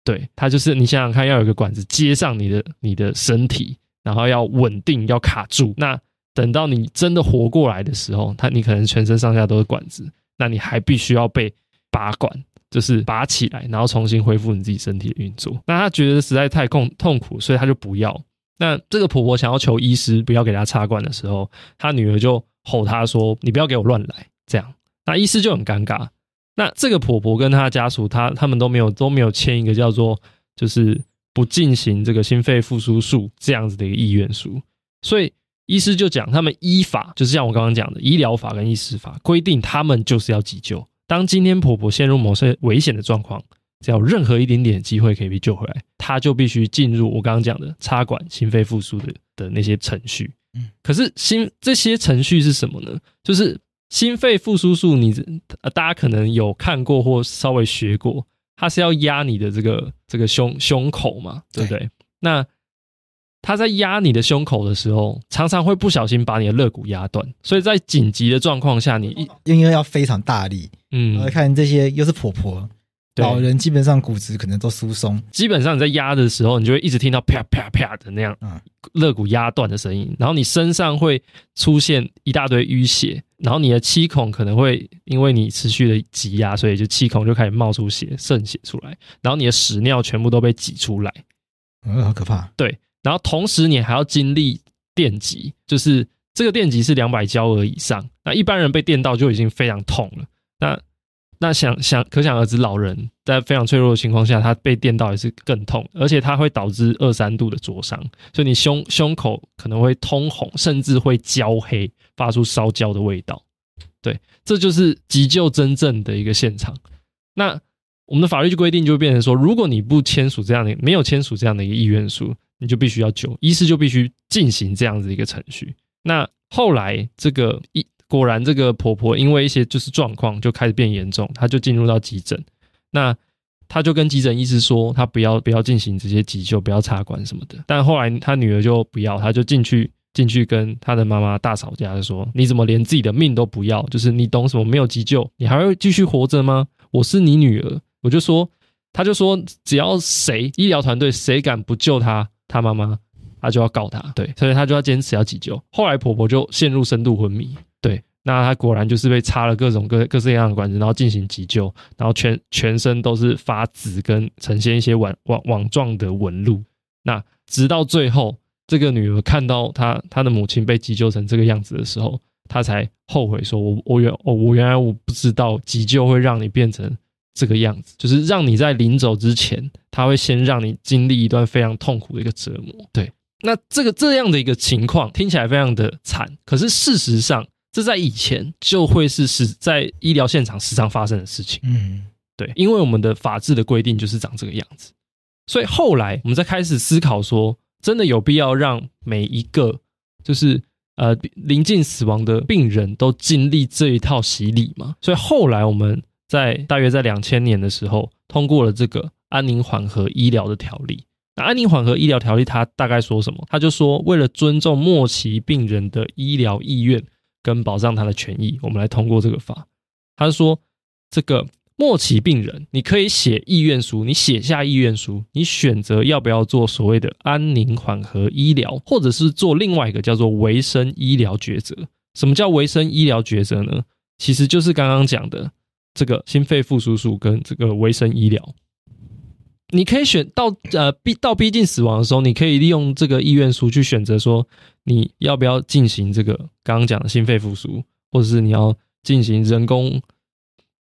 对，它就是你想想看，要有一个管子接上你的你的身体，然后要稳定，要卡住。那等到你真的活过来的时候，它你可能全身上下都是管子，那你还必须要被拔管，就是拔起来，然后重新恢复你自己身体的运作。那他觉得实在太痛痛苦，所以他就不要。那这个婆婆想要求医师不要给她插管的时候，她女儿就。吼他说：“你不要给我乱来！”这样，那医师就很尴尬。那这个婆婆跟她家属，她他们都没有都没有签一个叫做就是不进行这个心肺复苏术这样子的一个意愿书。所以医师就讲，他们依法就是像我刚刚讲的医疗法跟医师法规定，他们就是要急救。当今天婆婆陷入某些危险的状况，只要有任何一点点机会可以被救回来，她就必须进入我刚刚讲的插管心肺复苏的的那些程序。嗯，可是心这些程序是什么呢？就是心肺复苏术，你大家可能有看过或稍微学过，它是要压你的这个这个胸胸口嘛，对不对？对。那他在压你的胸口的时候，常常会不小心把你的肋骨压断，所以在紧急的状况下，你因为要非常大力，嗯，来看这些又是婆婆。老人基本上骨质可能都疏松，基本上你在压的时候，你就会一直听到啪啪啪的那样，肋骨压断的声音，然后你身上会出现一大堆淤血，然后你的七孔可能会因为你持续的挤压，所以就七孔就开始冒出血，渗血出来，然后你的屎尿全部都被挤出来，嗯，好可怕。对，然后同时你还要经历电击，就是这个电击是两百焦耳以上，那一般人被电到就已经非常痛了，那。那想想，可想而知，老人在非常脆弱的情况下，他被电到也是更痛，而且它会导致二三度的灼伤，所以你胸胸口可能会通红，甚至会焦黑，发出烧焦的味道。对，这就是急救真正的一个现场。那我们的法律就规定，就变成说，如果你不签署这样的，没有签署这样的一个意愿书，你就必须要救，医师就必须进行这样子一个程序。那后来这个一。果然，这个婆婆因为一些就是状况就开始变严重，她就进入到急诊。那她就跟急诊医师说，她不要不要进行这些急救，不要插管什么的。但后来她女儿就不要，她就进去进去跟她的妈妈大吵架，就说：“你怎么连自己的命都不要？就是你懂什么？没有急救，你还会继续活着吗？我是你女儿。”我就说，她就说，只要谁医疗团队谁敢不救她，她妈妈，她就要告她。对，所以她就要坚持要急救。后来婆婆就陷入深度昏迷。那他果然就是被插了各种各各式各样的管子，然后进行急救，然后全全身都是发紫跟呈现一些网网网状的纹路。那直到最后，这个女儿看到她她的母亲被急救成这个样子的时候，她才后悔说：“我我原我我原来我不知道急救会让你变成这个样子，就是让你在临走之前，他会先让你经历一段非常痛苦的一个折磨。”对，那这个这样的一个情况听起来非常的惨，可是事实上。这在以前就会是时在医疗现场时常发生的事情，嗯，对，因为我们的法制的规定就是长这个样子，所以后来我们再开始思考说，真的有必要让每一个就是呃临近死亡的病人都经历这一套洗礼吗？所以后来我们在大约在两千年的时候通过了这个安宁缓和医疗的条例。那安宁缓和医疗条例它大概说什么？它就说为了尊重末期病人的医疗意愿。跟保障他的权益，我们来通过这个法。他说，这个末期病人，你可以写意愿书，你写下意愿书，你选择要不要做所谓的安宁缓和医疗，或者是做另外一个叫做维生医疗抉择。什么叫维生医疗抉择呢？其实就是刚刚讲的这个心肺复苏术跟这个维生医疗。你可以选到呃逼到逼近死亡的时候，你可以利用这个意愿书去选择说你要不要进行这个刚刚讲的心肺复苏，或者是你要进行人工，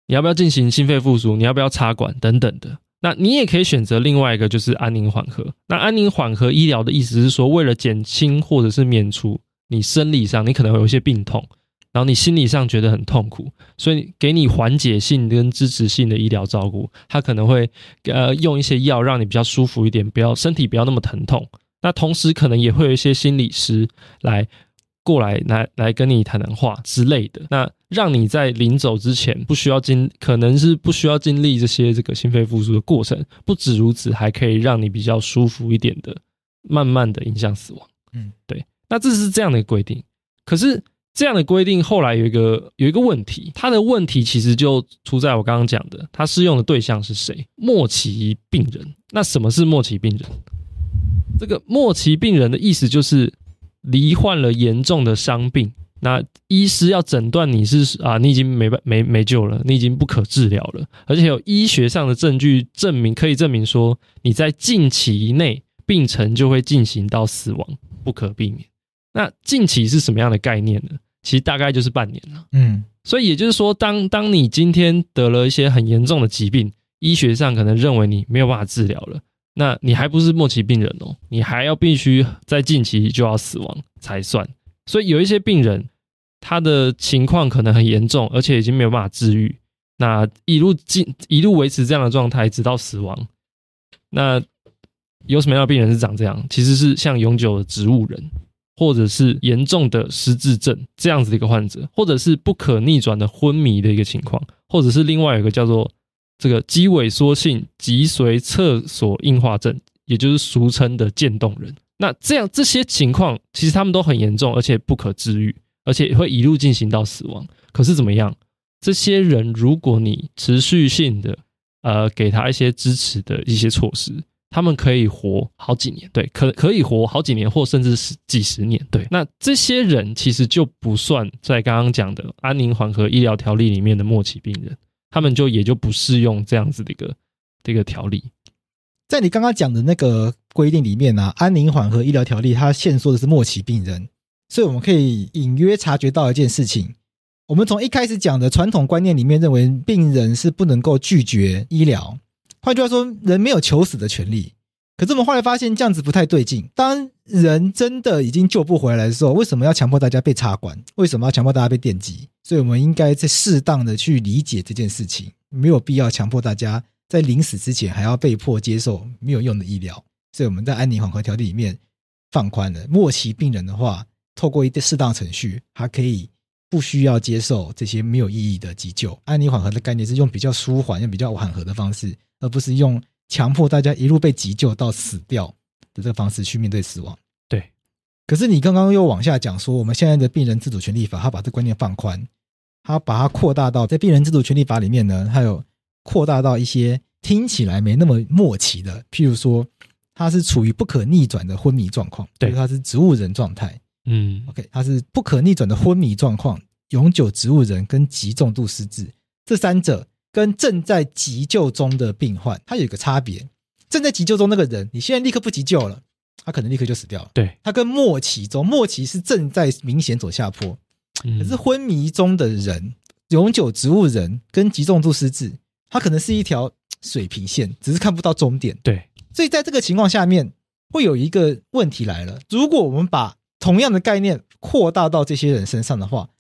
你要不要进行心肺复苏，你要不要插管等等的。那你也可以选择另外一个就是安宁缓和。那安宁缓和医疗的意思是说，为了减轻或者是免除你生理上你可能会有一些病痛。然后你心理上觉得很痛苦，所以给你缓解性跟支持性的医疗照顾，他可能会呃用一些药让你比较舒服一点，不要身体不要那么疼痛。那同时可能也会有一些心理师来过来来来跟你谈谈话之类的，那让你在临走之前不需要经，可能是不需要经历这些这个心肺复苏的过程。不止如此，还可以让你比较舒服一点的，慢慢的影响死亡。嗯，对。那这是这样的规定，可是。这样的规定后来有一个有一个问题，它的问题其实就出在我刚刚讲的，它适用的对象是谁？末期病人。那什么是末期病人？这个末期病人的意思就是罹患了严重的伤病，那医师要诊断你是啊，你已经没办没没救了，你已经不可治疗了，而且有医学上的证据证明，可以证明说你在近期内病程就会进行到死亡，不可避免。那近期是什么样的概念呢？其实大概就是半年了。嗯，所以也就是说，当当你今天得了一些很严重的疾病，医学上可能认为你没有办法治疗了，那你还不是末期病人哦，你还要必须在近期就要死亡才算。所以有一些病人，他的情况可能很严重，而且已经没有办法治愈，那一路进一路维持这样的状态直到死亡。那有什么样的病人是长这样？其实是像永久的植物人。或者是严重的失智症这样子的一个患者，或者是不可逆转的昏迷的一个情况，或者是另外一个叫做这个肌萎缩性脊髓侧索硬化症，也就是俗称的渐冻人。那这样这些情况其实他们都很严重，而且不可治愈，而且会一路进行到死亡。可是怎么样？这些人如果你持续性的呃给他一些支持的一些措施。他们可以活好几年，对，可可以活好几年，或甚至是几十年，对。那这些人其实就不算在刚刚讲的安宁缓和医疗条例里面的末期病人，他们就也就不适用这样子的一个这个条例。在你刚刚讲的那个规定里面呢、安宁缓和医疗条例它限缩的是末期病人，所以我们可以隐约察觉到一件事情：我们从一开始讲的传统观念里面认为病人是不能够拒绝医疗。换句话说，人没有求死的权利。可是我们后来发现这样子不太对劲。当人真的已经救不回来的时候，为什么要强迫大家被插管？为什么要强迫大家被电击？所以我们应该在适当的去理解这件事情，没有必要强迫大家在临死之前还要被迫接受没有用的医疗。所以我们在安宁缓和条例里面放宽了，末期病人的话，透过一个适当程序，还可以不需要接受这些没有意义的急救。安宁缓和的概念是用比较舒缓、用比较缓和的方式。而不是用强迫大家一路被急救到死掉的这个方式去面对死亡。对。可是你刚刚又往下讲说，我们现在的病人自主权利法，他把这观念放宽，他把它扩大到在病人自主权利法里面呢，还有扩大到一些听起来没那么默契的，譬如说他是处于不可逆转的昏迷状况，对，他是植物人状态。嗯，OK，他是不可逆转的昏迷状况，永久植物人跟极重度失智这三者。跟正在急救中的病患，他有一个差别。正在急救中那个人，你现在立刻不急救了，他可能立刻就死掉了。对，他跟末期中，末期是正在明显走下坡，可是昏迷中的人，永久植物人跟极重度失智，他可能是一条水平线，只是看不到终点。对，所以在这个情况下面，会有一个问题来了：如果我们把同样的概念扩大到这些人身上的话，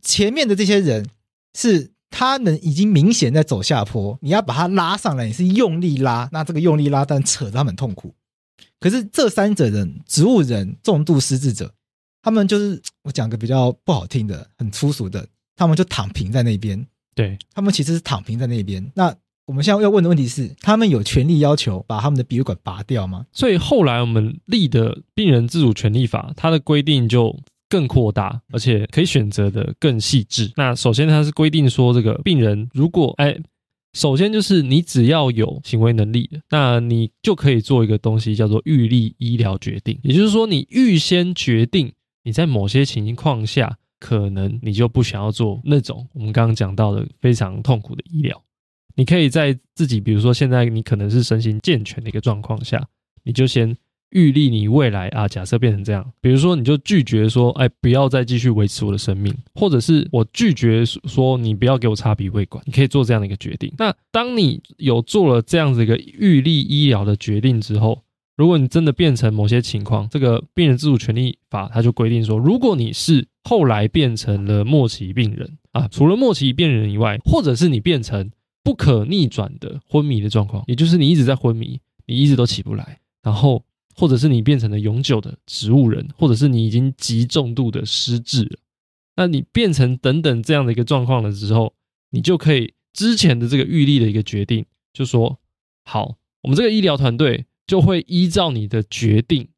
前面的这些人是。他能已经明显在走下坡，你要把他拉上来，你是用力拉，那这个用力拉，但扯得他们很痛苦。可是这三者人，植物人、重度失智者，他们就是我讲个比较不好听的、很粗俗的，他们就躺平在那边。对，他们其实是躺平在那边。那我们现在要问的问题是，他们有权利要求把他们的鼻胃管拔掉吗？所以后来我们立的病人自主权利法，它的规定就。更扩大，而且可以选择的更细致。那首先它是规定说，这个病人如果哎，首先就是你只要有行为能力，那你就可以做一个东西叫做预立医疗决定，也就是说你预先决定你在某些情况下可能你就不想要做那种我们刚刚讲到的非常痛苦的医疗。你可以在自己比如说现在你可能是身心健全的一个状况下，你就先。预立你未来啊，假设变成这样，比如说你就拒绝说，哎，不要再继续维持我的生命，或者是我拒绝说你不要给我插鼻胃管，你可以做这样的一个决定。那当你有做了这样子一个预立医疗的决定之后，如果你真的变成某些情况，这个病人自主权利法它就规定说，如果你是后来变成了末期病人啊，除了末期病人以外，或者是你变成不可逆转的昏迷的状况，也就是你一直在昏迷，你一直都起不来，然后。或者是你变成了永久的植物人，或者是你已经极重度的失智了，那你变成等等这样的一个状况了之后，你就可以之前的这个预立的一个决定，就说好，我们这个医疗团队就会依照你的决定，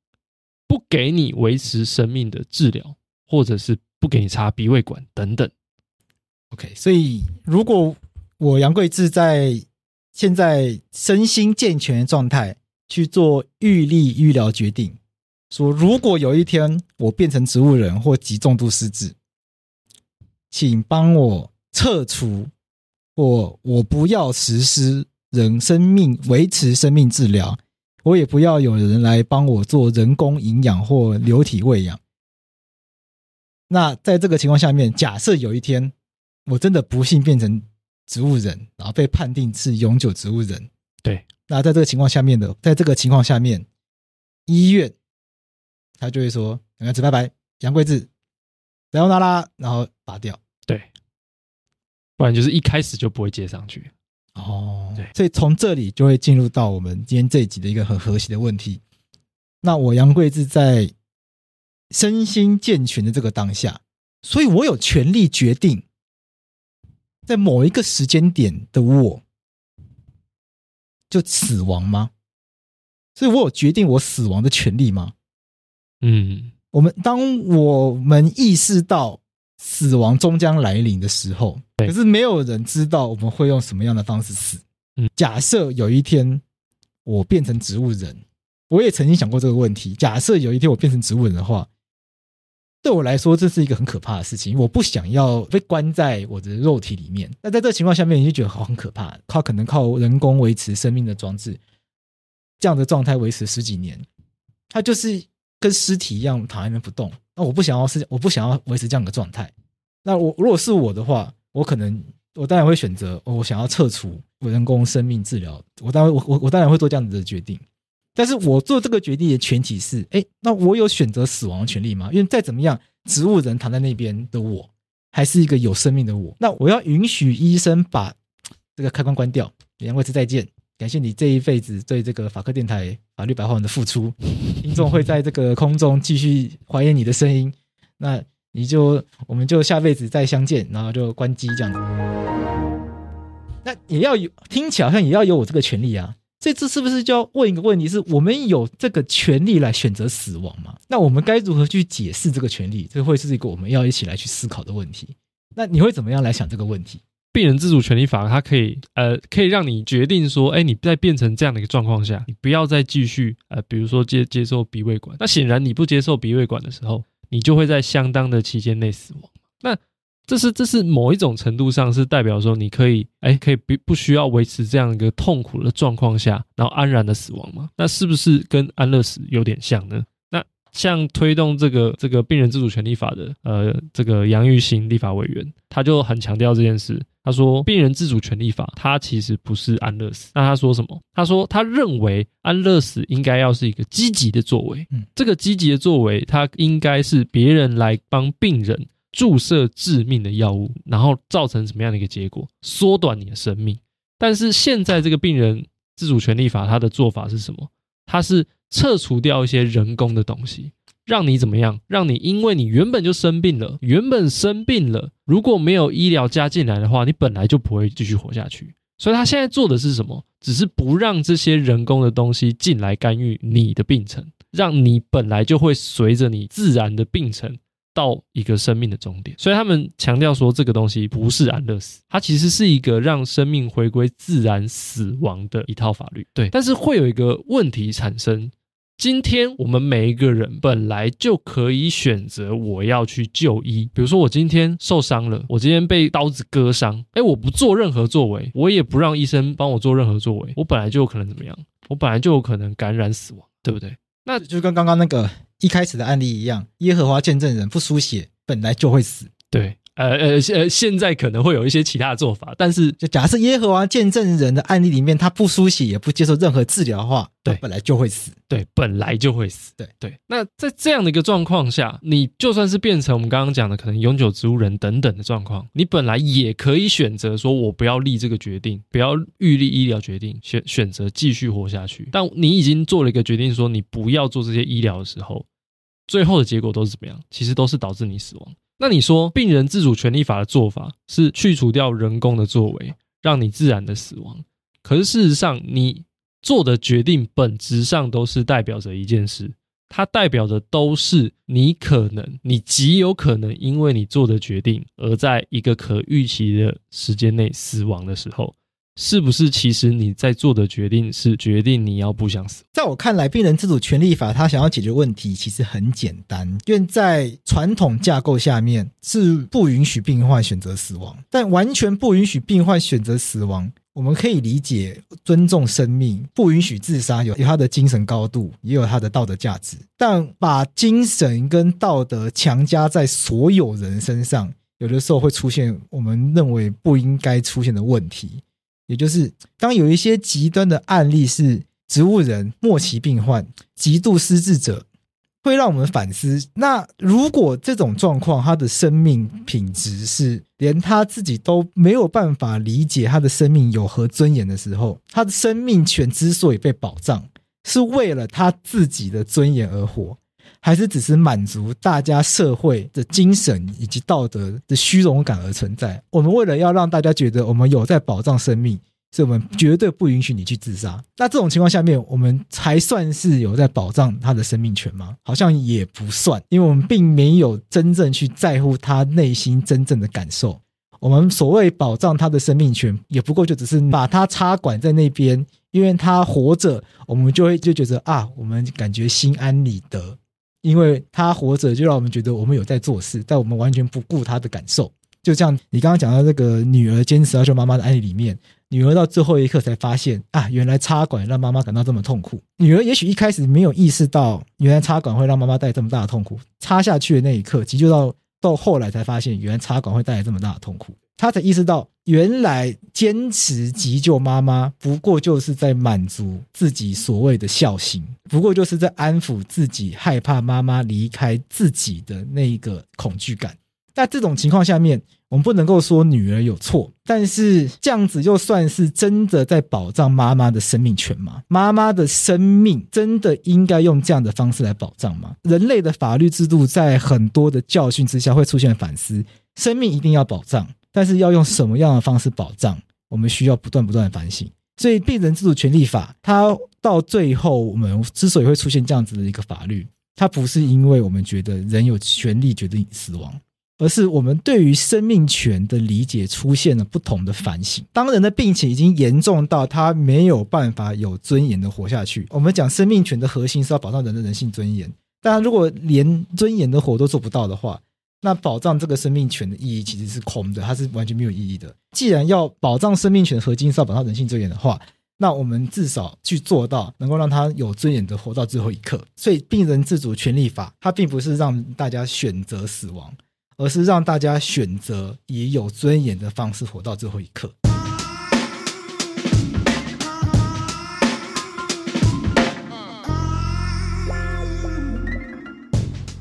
不给你维持生命的治疗，或者是不给你插鼻胃管等等。OK，所以如果我杨贵志在现在身心健全的状态。去做预立医疗决定，说如果有一天我变成植物人或极重度失智，请帮我撤除或我不要实施人生命维持生命治疗，我也不要有人来帮我做人工营养或流体喂养。那在这个情况下面，假设有一天我真的不幸变成植物人，然后被判定是永久植物人，对。那在这个情况下面的，在这个情况下面，医院他就会说：“杨贵智拜拜，杨贵智，不要拿啦，然后拔掉。”对，不然就是一开始就不会接上去。哦，对，所以从这里就会进入到我们今天这一集的一个很核心的问题。那我杨贵子在身心健全的这个当下，所以我有权利决定在某一个时间点的我。就死亡吗？所以我有决定我死亡的权利吗？嗯，我们当我们意识到死亡终将来临的时候，可是没有人知道我们会用什么样的方式死。嗯，假设有一天我变成植物人，我也曾经想过这个问题。假设有一天我变成植物人的话。对我来说，这是一个很可怕的事情。我不想要被关在我的肉体里面。那在这个情况下面，你就觉得好很可怕。靠，可能靠人工维持生命的装置，这样的状态维持十几年，它就是跟尸体一样躺在那边不动。那我不想要是，我不想要维持这样的状态。那我如果是我的话，我可能我当然会选择，我想要撤除人工生命治疗。我当然我我我当然会做这样子的决定。但是我做这个决定的前提是，哎，那我有选择死亡的权利吗？因为再怎么样，植物人躺在那边的我，还是一个有生命的我。那我要允许医生把这个开关关掉。杨贵智再见，感谢你这一辈子对这个法客电台法律白话文的付出。听众会在这个空中继续怀念你的声音。那你就我们就下辈子再相见，然后就关机这样子。那也要有听起来好像也要有我这个权利啊。这次是不是就要问一个问题：是我们有这个权利来选择死亡吗？那我们该如何去解释这个权利？这会是一个我们要一起来去思考的问题。那你会怎么样来想这个问题？病人自主权利法它可以呃，可以让你决定说，哎，你在变成这样的一个状况下，你不要再继续呃，比如说接接受鼻胃管。那显然你不接受鼻胃管的时候，你就会在相当的期间内死亡。那这是这是某一种程度上是代表说你可以哎，可以不不需要维持这样一个痛苦的状况下，然后安然的死亡吗？那是不是跟安乐死有点像呢？那像推动这个这个病人自主权利法的呃这个杨玉兴立法委员，他就很强调这件事。他说病人自主权利法它其实不是安乐死。那他说什么？他说他认为安乐死应该要是一个积极的作为。嗯，这个积极的作为，它应该是别人来帮病人。注射致命的药物，然后造成什么样的一个结果？缩短你的生命。但是现在这个病人自主权利法，它的做法是什么？它是撤除掉一些人工的东西，让你怎么样？让你因为你原本就生病了，原本生病了，如果没有医疗加进来的话，你本来就不会继续活下去。所以他现在做的是什么？只是不让这些人工的东西进来干预你的病程，让你本来就会随着你自然的病程。到一个生命的终点。所以他们强调说，这个东西不是安乐死，它其实是一个让生命回归自然死亡的一套法律。对，但是会有一个问题产生。今天我们每一个人本来就可以选择我要去就医，比如说我今天受伤了，我今天被刀子割伤，诶，我不做任何作为，我也不让医生帮我做任何作为，我本来就有可能怎么样？我本来就有可能感染死亡，对不对？那就跟刚刚那个一开始的案例一样，耶和华见证人不输血，本来就会死，对。呃呃呃，现在可能会有一些其他的做法，但是就假设耶和华见证人的案例里面，他不输血也不接受任何治疗的话，对，本来就会死，对，本来就会死，对对。那在这样的一个状况下，你就算是变成我们刚刚讲的可能永久植物人等等的状况，你本来也可以选择说，我不要立这个决定，不要预立医疗决定，选选择继续活下去。但你已经做了一个决定，说你不要做这些医疗的时候，最后的结果都是怎么样？其实都是导致你死亡。那你说，病人自主权利法的做法是去除掉人工的作为，让你自然的死亡。可是事实上，你做的决定本质上都是代表着一件事，它代表的都是你可能，你极有可能因为你做的决定，而在一个可预期的时间内死亡的时候。是不是其实你在做的决定是决定你要不想死？在我看来，病人自主权利法他想要解决问题其实很简单，因为在传统架构下面是不允许病患选择死亡，但完全不允许病患选择死亡，我们可以理解尊重生命，不允许自杀，有有它的精神高度，也有它的道德价值，但把精神跟道德强加在所有人身上，有的时候会出现我们认为不应该出现的问题。也就是，当有一些极端的案例是植物人、末期病患、极度失智者，会让我们反思：那如果这种状况，他的生命品质是连他自己都没有办法理解他的生命有何尊严的时候，他的生命权之所以被保障，是为了他自己的尊严而活。还是只是满足大家社会的精神以及道德的虚荣感而存在。我们为了要让大家觉得我们有在保障生命，所以我们绝对不允许你去自杀。那这种情况下面，我们才算是有在保障他的生命权吗？好像也不算，因为我们并没有真正去在乎他内心真正的感受。我们所谓保障他的生命权，也不过就只是把他插管在那边，因为他活着，我们就会就觉得啊，我们感觉心安理得。因为他活着，就让我们觉得我们有在做事，但我们完全不顾他的感受。就像你刚刚讲到这个女儿坚持要救妈妈的案例里面，女儿到最后一刻才发现啊，原来插管让妈妈感到这么痛苦。女儿也许一开始没有意识到，原来插管会让妈妈带来这么大的痛苦。插下去的那一刻，急救到到后来才发现，原来插管会带来这么大的痛苦。他才意识到，原来坚持急救妈妈，不过就是在满足自己所谓的孝心，不过就是在安抚自己害怕妈妈离开自己的那一个恐惧感。那这种情况下面，我们不能够说女儿有错，但是这样子又算是真的在保障妈妈的生命权吗？妈妈的生命真的应该用这样的方式来保障吗？人类的法律制度在很多的教训之下会出现反思，生命一定要保障。但是要用什么样的方式保障？我们需要不断不断的反省。所以，病人自主权利法，它到最后，我们之所以会出现这样子的一个法律，它不是因为我们觉得人有权利决定死亡，而是我们对于生命权的理解出现了不同的反省。当人的病情已经严重到他没有办法有尊严的活下去，我们讲生命权的核心是要保障人的人性尊严。但如果连尊严的活都做不到的话，那保障这个生命权的意义其实是空的，它是完全没有意义的。既然要保障生命权的核心是要保障人性尊严的话，那我们至少去做到能够让他有尊严的活到最后一刻。所以，病人自主权利法它并不是让大家选择死亡，而是让大家选择以有尊严的方式活到最后一刻。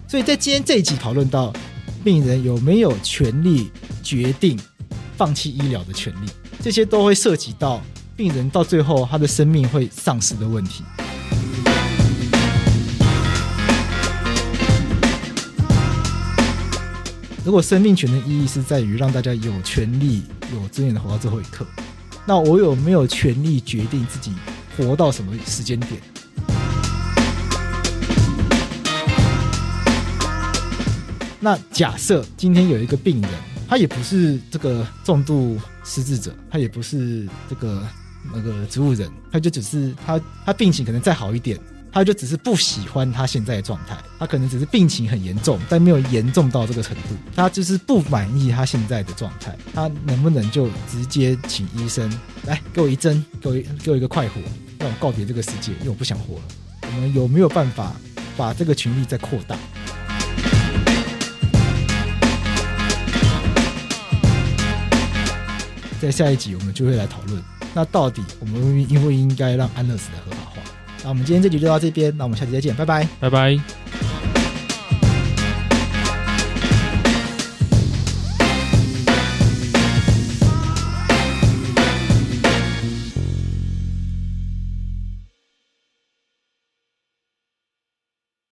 所以在今天这一集讨论到。病人有没有权利决定放弃医疗的权利？这些都会涉及到病人到最后他的生命会丧失的问题。如果生命权的意义是在于让大家有权利、有尊严的活到最后一刻，那我有没有权利决定自己活到什么时间点？那假设今天有一个病人，他也不是这个重度失智者，他也不是这个那个植物人，他就只是他他病情可能再好一点。他就只是不喜欢他现在的状态，他可能只是病情很严重，但没有严重到这个程度。他就是不满意他现在的状态，他能不能就直接请医生来给我一针，给我一给我一个快活，让我告别这个世界，因为我不想活了。我们有没有办法把这个群力再扩大？在下一集我们就会来讨论，那到底我们应不应该让安乐死的合法化？那我们今天这集就到这边，那我们下期再见，拜拜，拜拜。